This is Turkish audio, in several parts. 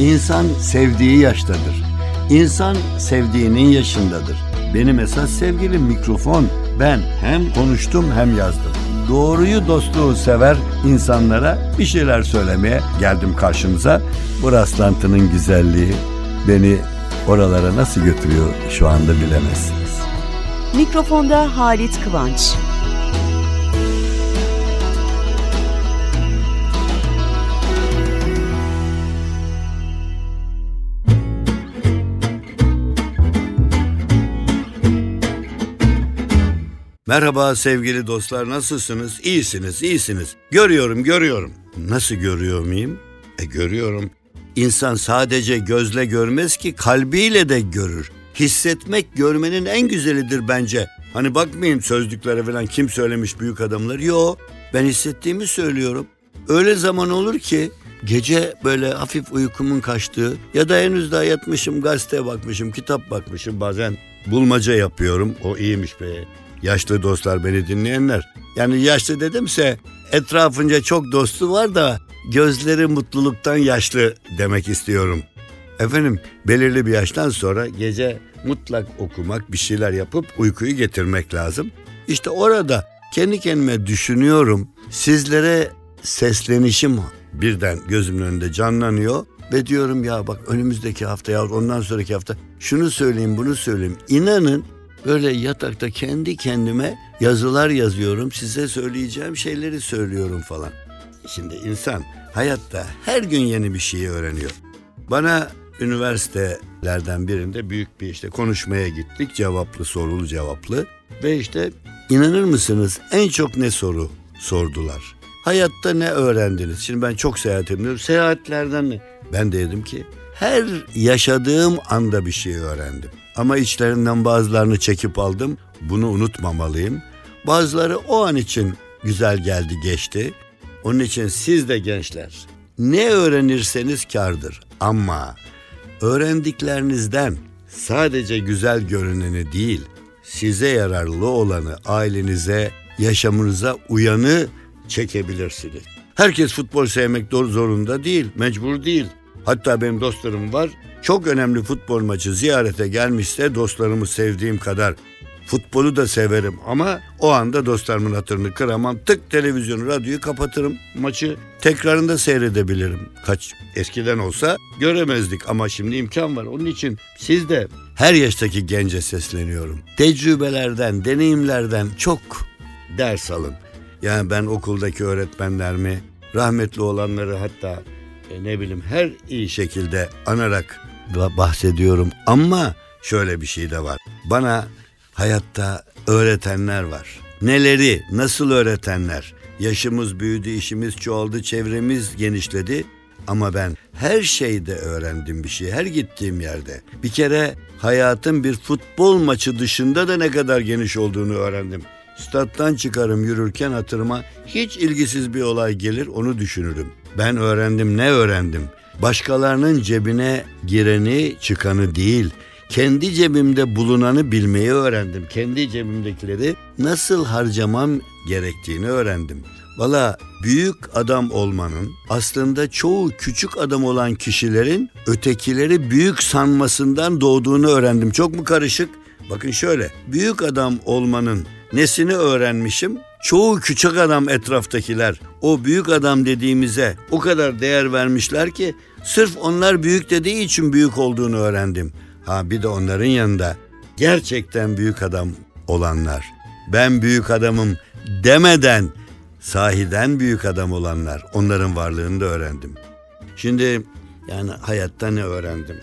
İnsan sevdiği yaştadır. İnsan sevdiğinin yaşındadır. Benim esas sevgilim mikrofon. Ben hem konuştum hem yazdım. Doğruyu dostluğu sever insanlara bir şeyler söylemeye geldim karşınıza. Bu rastlantının güzelliği beni oralara nasıl götürüyor şu anda bilemezsiniz. Mikrofonda Halit Kıvanç. Merhaba sevgili dostlar nasılsınız? İyisiniz, iyisiniz. Görüyorum, görüyorum. Nasıl görüyor muyum? E görüyorum. İnsan sadece gözle görmez ki kalbiyle de görür. Hissetmek görmenin en güzelidir bence. Hani bakmayın sözlüklere falan kim söylemiş büyük adamlar. Yo ben hissettiğimi söylüyorum. Öyle zaman olur ki gece böyle hafif uykumun kaçtığı ya da henüz daha yatmışım gazete bakmışım kitap bakmışım bazen bulmaca yapıyorum. O iyiymiş be. Yaşlı dostlar beni dinleyenler. Yani yaşlı dedimse etrafınca çok dostu var da gözleri mutluluktan yaşlı demek istiyorum. Efendim belirli bir yaştan sonra gece mutlak okumak bir şeyler yapıp uykuyu getirmek lazım. İşte orada kendi kendime düşünüyorum. Sizlere seslenişim birden gözümün önünde canlanıyor. Ve diyorum ya bak önümüzdeki hafta ya ondan sonraki hafta şunu söyleyeyim bunu söyleyeyim. İnanın böyle yatakta kendi kendime yazılar yazıyorum. Size söyleyeceğim şeyleri söylüyorum falan. Şimdi insan hayatta her gün yeni bir şey öğreniyor. Bana üniversitelerden birinde büyük bir işte konuşmaya gittik. Cevaplı sorulu cevaplı. Ve işte inanır mısınız en çok ne soru sordular. Hayatta ne öğrendiniz? Şimdi ben çok seyahat ediyorum. Seyahatlerden ne? Ben de dedim ki her yaşadığım anda bir şey öğrendim. Ama içlerinden bazılarını çekip aldım. Bunu unutmamalıyım. Bazıları o an için güzel geldi geçti. Onun için siz de gençler ne öğrenirseniz kardır. Ama öğrendiklerinizden sadece güzel görüneni değil, size yararlı olanı ailenize, yaşamınıza uyanı çekebilirsiniz. Herkes futbol sevmek zorunda değil, mecbur değil. Hatta benim dostlarım var. Çok önemli futbol maçı ziyarete gelmişse dostlarımı sevdiğim kadar futbolu da severim ama o anda dostlarımın hatırını kıramam. Tık televizyonu, radyoyu kapatırım. Maçı tekrarında seyredebilirim. Kaç eskiden olsa göremezdik ama şimdi imkan var. Onun için siz de her yaştaki gence sesleniyorum. Tecrübelerden, deneyimlerden çok ders alın. Yani ben okuldaki öğretmenlerimi, rahmetli olanları hatta e, ne bileyim her iyi şekilde anarak bahsediyorum ama şöyle bir şey de var. Bana hayatta öğretenler var. Neleri, nasıl öğretenler? Yaşımız büyüdü, işimiz çoğaldı, çevremiz genişledi. Ama ben her şeyde öğrendim bir şey, her gittiğim yerde. Bir kere hayatın bir futbol maçı dışında da ne kadar geniş olduğunu öğrendim. Stat'tan çıkarım yürürken hatırıma hiç ilgisiz bir olay gelir onu düşünürüm. Ben öğrendim ne öğrendim? Başkalarının cebine gireni çıkanı değil, kendi cebimde bulunanı bilmeyi öğrendim. Kendi cebimdekileri nasıl harcamam gerektiğini öğrendim. Valla büyük adam olmanın aslında çoğu küçük adam olan kişilerin ötekileri büyük sanmasından doğduğunu öğrendim. Çok mu karışık? Bakın şöyle büyük adam olmanın nesini öğrenmişim? Çoğu küçük adam etraftakiler o büyük adam dediğimize o kadar değer vermişler ki sırf onlar büyük dediği için büyük olduğunu öğrendim. Ha bir de onların yanında gerçekten büyük adam olanlar. Ben büyük adamım demeden sahiden büyük adam olanlar. Onların varlığını da öğrendim. Şimdi yani hayatta ne öğrendim?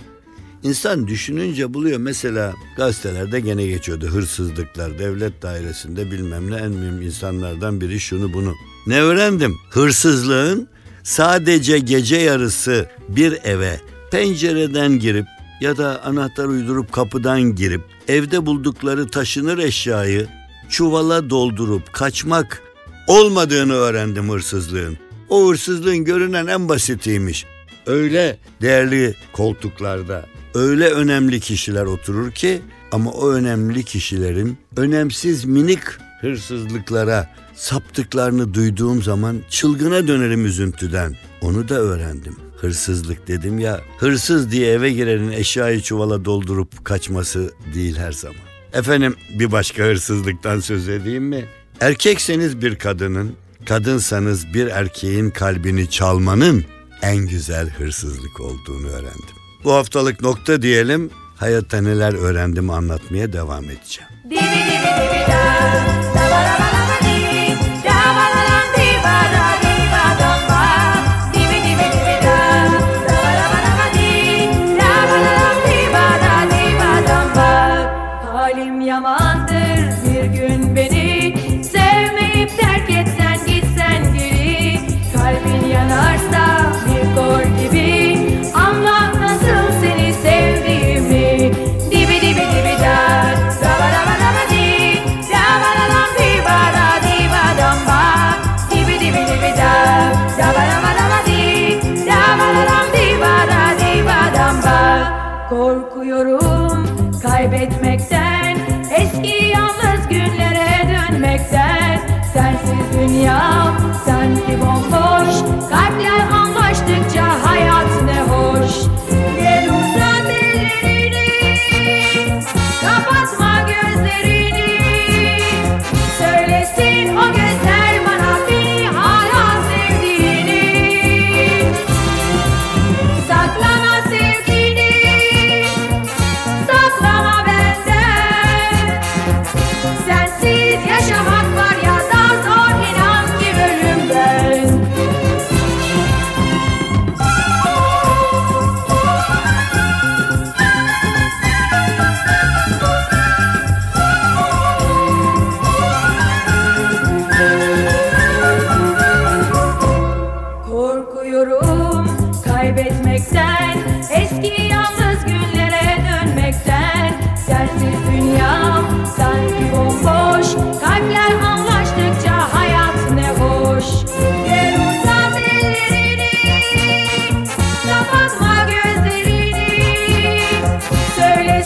İnsan düşününce buluyor. Mesela gazetelerde gene geçiyordu hırsızlıklar, devlet dairesinde bilmem ne en mühim insanlardan biri şunu bunu. Ne öğrendim? Hırsızlığın sadece gece yarısı bir eve pencereden girip ya da anahtar uydurup kapıdan girip evde buldukları taşınır eşyayı çuvala doldurup kaçmak olmadığını öğrendim hırsızlığın. O hırsızlığın görünen en basitiymiş. Öyle değerli koltuklarda, öyle önemli kişiler oturur ki ama o önemli kişilerin önemsiz minik hırsızlıklara saptıklarını duyduğum zaman çılgına dönerim üzüntüden. Onu da öğrendim. Hırsızlık dedim ya. Hırsız diye eve girenin eşyayı çuvala doldurup kaçması değil her zaman. Efendim bir başka hırsızlıktan söz edeyim mi? Erkekseniz bir kadının, kadınsanız bir erkeğin kalbini çalmanın en güzel hırsızlık olduğunu öğrendim. Bu haftalık nokta diyelim. Hayatta neler öğrendim anlatmaya devam edeceğim. Dibi dibi dibi da, sanki bomboş,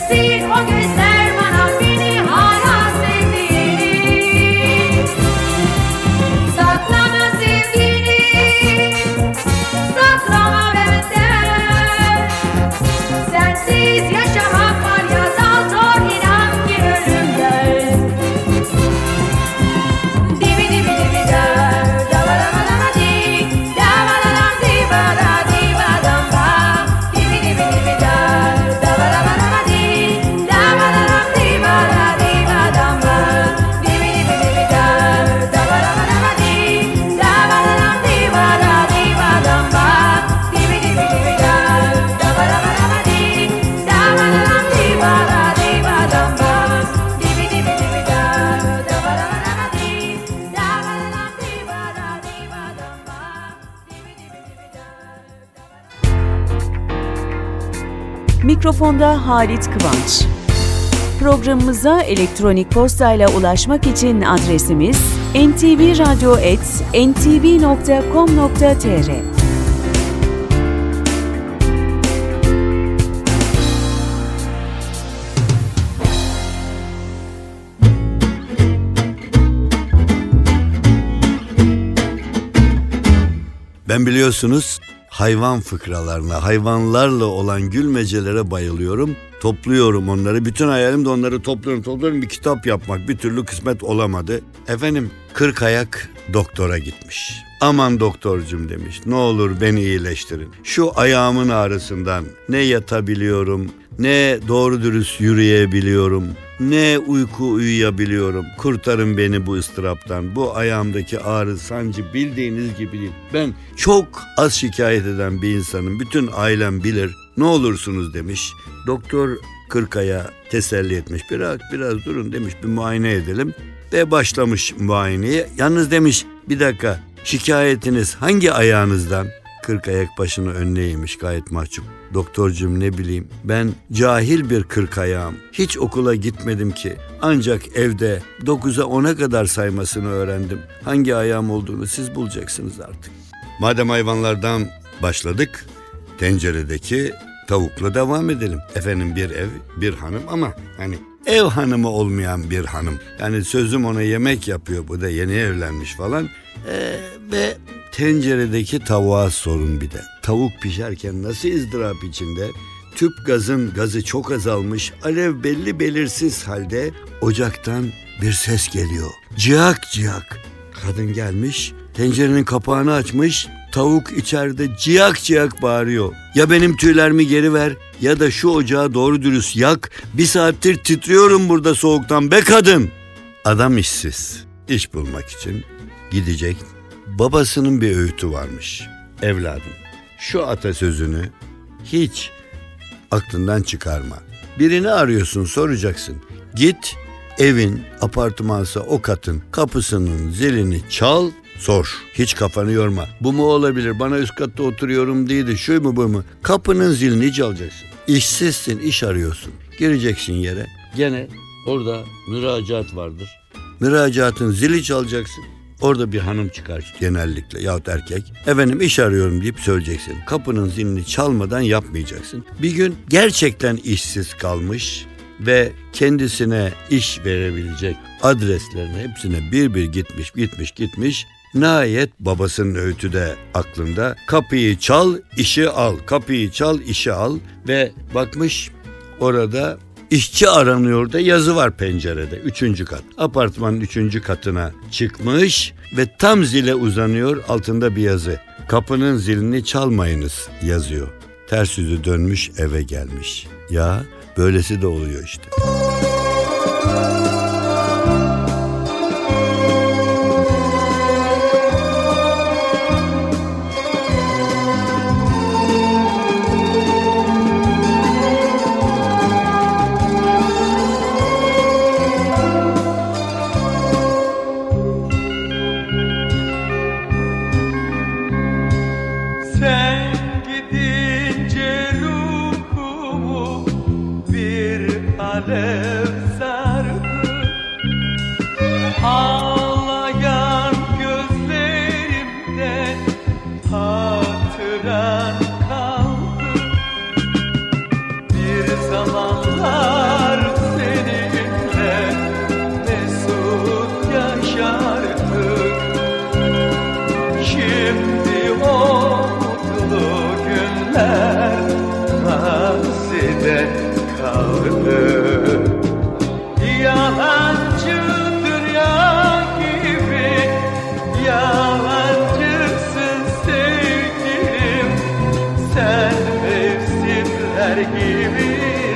seed. Mikrofonda Halit Kıvanç. Programımıza elektronik postayla ulaşmak için adresimiz ntvradio.ntv.com.tr Ben biliyorsunuz hayvan fıkralarına, hayvanlarla olan gülmecelere bayılıyorum. Topluyorum onları. Bütün hayalim de onları topluyorum. Topluyorum bir kitap yapmak. Bir türlü kısmet olamadı. Efendim kırk ayak doktora gitmiş. Aman doktorcum demiş. Ne olur beni iyileştirin. Şu ayağımın ağrısından ne yatabiliyorum, ne doğru dürüst yürüyebiliyorum, ne uyku uyuyabiliyorum. Kurtarın beni bu ıstıraptan. Bu ayağımdaki ağrı sancı bildiğiniz gibi değil. Ben çok az şikayet eden bir insanım. Bütün ailem bilir. Ne olursunuz demiş. Doktor Kırkaya teselli etmiş. Biraz biraz durun demiş bir muayene edelim. Ve başlamış muayeneye. Yalnız demiş bir dakika şikayetiniz hangi ayağınızdan? Kırk ayak başını önüne eğmiş gayet mahcup. Doktorcum ne bileyim ben cahil bir kırk ayağım. Hiç okula gitmedim ki. Ancak evde 9'a 10'a kadar saymasını öğrendim. Hangi ayağım olduğunu siz bulacaksınız artık. Madem hayvanlardan başladık, tenceredeki tavukla devam edelim. Efendim bir ev, bir hanım ama hani ev hanımı olmayan bir hanım. Yani sözüm ona yemek yapıyor. Bu da yeni evlenmiş falan. Ee, ve tenceredeki tavuğa sorun bir de. Tavuk pişerken nasıl ızdırap içinde? Tüp gazın gazı çok azalmış, alev belli belirsiz halde ocaktan bir ses geliyor. Ciyak ciyak. Kadın gelmiş, tencerenin kapağını açmış, tavuk içeride ciyak ciyak bağırıyor. Ya benim tüylerimi geri ver ya da şu ocağı doğru dürüst yak. Bir saattir titriyorum burada soğuktan be kadın. Adam işsiz. İş bulmak için gidecek. Babasının bir öğütü varmış. Evladım şu atasözünü hiç aklından çıkarma. Birini arıyorsun soracaksın. Git evin apartmansa o katın kapısının zilini çal sor. Hiç kafanı yorma. Bu mu olabilir? Bana üst katta oturuyorum değildi. Şu mu bu mu? Kapının zilini çalacaksın. İşsizsin, iş arıyorsun. Gireceksin yere. Gene orada müracaat vardır. Müracaatın zili çalacaksın. Orada bir hanım çıkar genellikle yahut erkek. Efendim iş arıyorum deyip söyleyeceksin. Kapının zilini çalmadan yapmayacaksın. Bir gün gerçekten işsiz kalmış ve kendisine iş verebilecek adreslerine hepsine bir bir gitmiş gitmiş gitmiş. Nihayet babasının öğütü de aklında. Kapıyı çal, işi al. Kapıyı çal, işi al. Ve bakmış orada işçi aranıyor da yazı var pencerede. Üçüncü kat. Apartmanın üçüncü katına çıkmış ve tam zile uzanıyor altında bir yazı. Kapının zilini çalmayınız yazıyor. Ters yüzü dönmüş eve gelmiş. Ya böylesi de oluyor işte. Sen yer gibi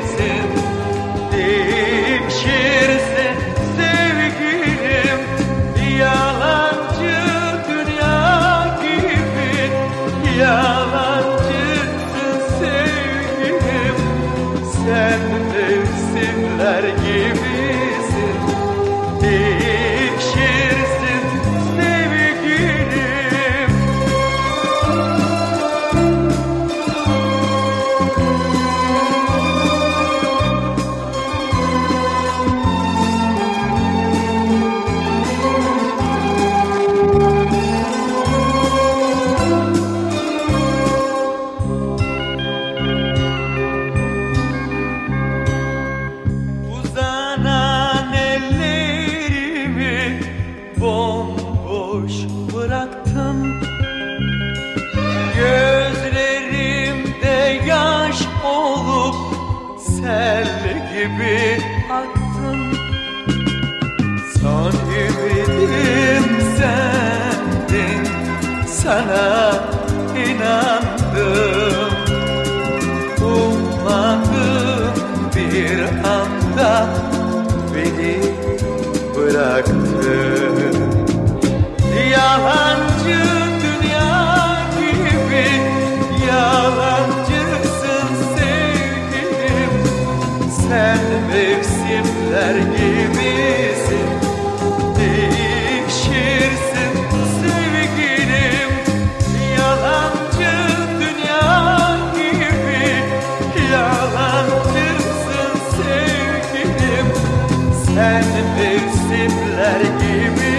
Sen mevsimler gibi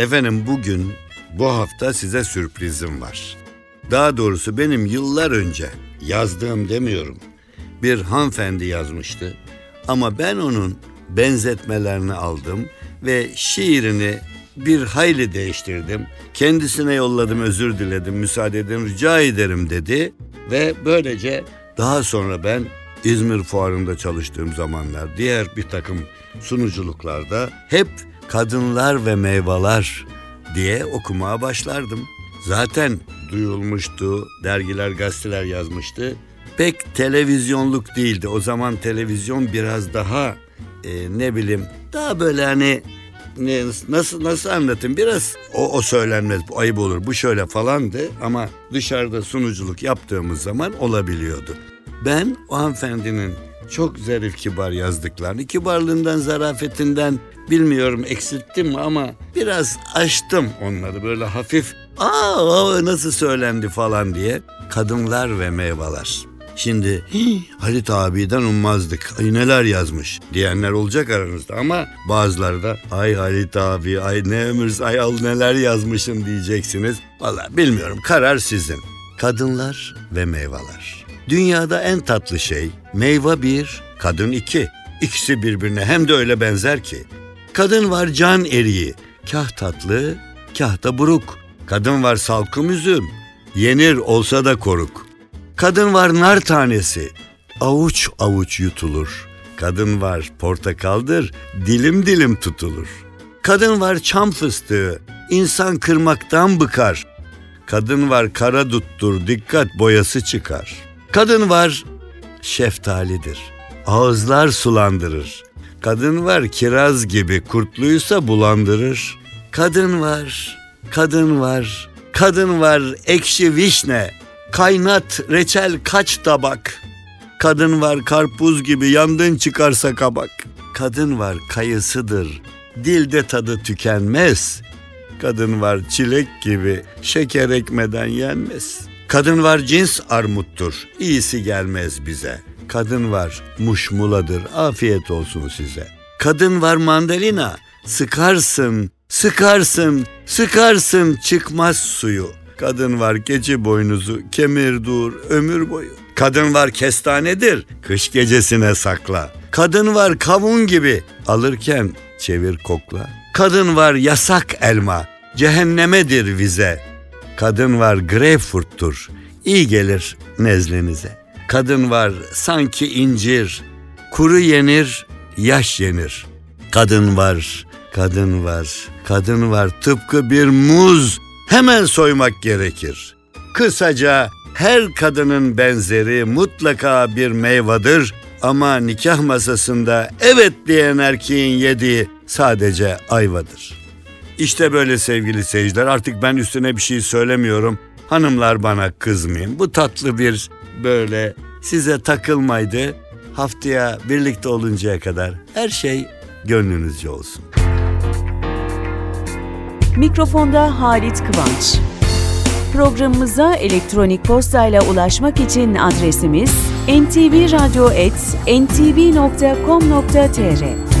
Efendim bugün bu hafta size sürprizim var. Daha doğrusu benim yıllar önce yazdığım demiyorum. Bir hanımefendi yazmıştı. Ama ben onun benzetmelerini aldım ve şiirini bir hayli değiştirdim. Kendisine yolladım, özür diledim, müsaade edin, rica ederim dedi. Ve böylece daha sonra ben İzmir Fuarı'nda çalıştığım zamanlar diğer bir takım sunuculuklarda hep kadınlar ve meyveler diye okumaya başlardım. Zaten duyulmuştu, dergiler, gazeteler yazmıştı. Pek televizyonluk değildi. O zaman televizyon biraz daha e, ne bileyim daha böyle hani ne, nasıl nasıl anlatayım biraz o, o söylenmez bu ayıp olur bu şöyle falandı ama dışarıda sunuculuk yaptığımız zaman olabiliyordu. Ben o hanımefendinin çok zarif kibar yazdıklarını kibarlığından zarafetinden bilmiyorum eksilttim mi ama biraz açtım onları böyle hafif aa nasıl söylendi falan diye kadınlar ve meyveler. Şimdi "Hii, Halit abiden ummazdık. Ay neler yazmış diyenler olacak aranızda ama bazıları da ay Halit abi ay ne ömür ay al neler yazmışım diyeceksiniz. Valla bilmiyorum karar sizin. Kadınlar ve meyveler. Dünyada en tatlı şey meyve bir, kadın iki. İkisi birbirine hem de öyle benzer ki. Kadın var can eriği, kah tatlı, kah da buruk. Kadın var salkım üzüm, yenir olsa da koruk. Kadın var nar tanesi, avuç avuç yutulur. Kadın var portakaldır, dilim dilim tutulur. Kadın var çam fıstığı, insan kırmaktan bıkar. Kadın var kara duttur, dikkat boyası çıkar. Kadın var şeftalidir, ağızlar sulandırır. Kadın var kiraz gibi, kurtluysa bulandırır. Kadın var, kadın var, kadın var ekşi vişne, kaynat reçel kaç tabak. Kadın var karpuz gibi yandın çıkarsa kabak. Kadın var kayısıdır, dilde tadı tükenmez. Kadın var çilek gibi şeker ekmeden yenmez. Kadın var cins armuttur, iyisi gelmez bize. Kadın var muşmuladır, afiyet olsun size. Kadın var mandalina, sıkarsın, sıkarsın, sıkarsın çıkmaz suyu. Kadın var keçi boynuzu, kemir dur ömür boyu. Kadın var kestanedir, kış gecesine sakla. Kadın var kavun gibi, alırken çevir kokla. Kadın var yasak elma, cehennemedir vize. Kadın var greyfurttur, iyi gelir nezlenize. Kadın var sanki incir, kuru yenir, yaş yenir. Kadın var, kadın var, kadın var tıpkı bir muz, hemen soymak gerekir. Kısaca her kadının benzeri mutlaka bir meyvadır ama nikah masasında evet diyen erkeğin yediği sadece ayvadır. İşte böyle sevgili seyirciler artık ben üstüne bir şey söylemiyorum. Hanımlar bana kızmayın. Bu tatlı bir böyle size takılmaydı. Haftaya birlikte oluncaya kadar her şey gönlünüzce olsun. Mikrofonda Halit Kıvanç. Programımıza elektronik postayla ulaşmak için adresimiz ntvradio.com.tr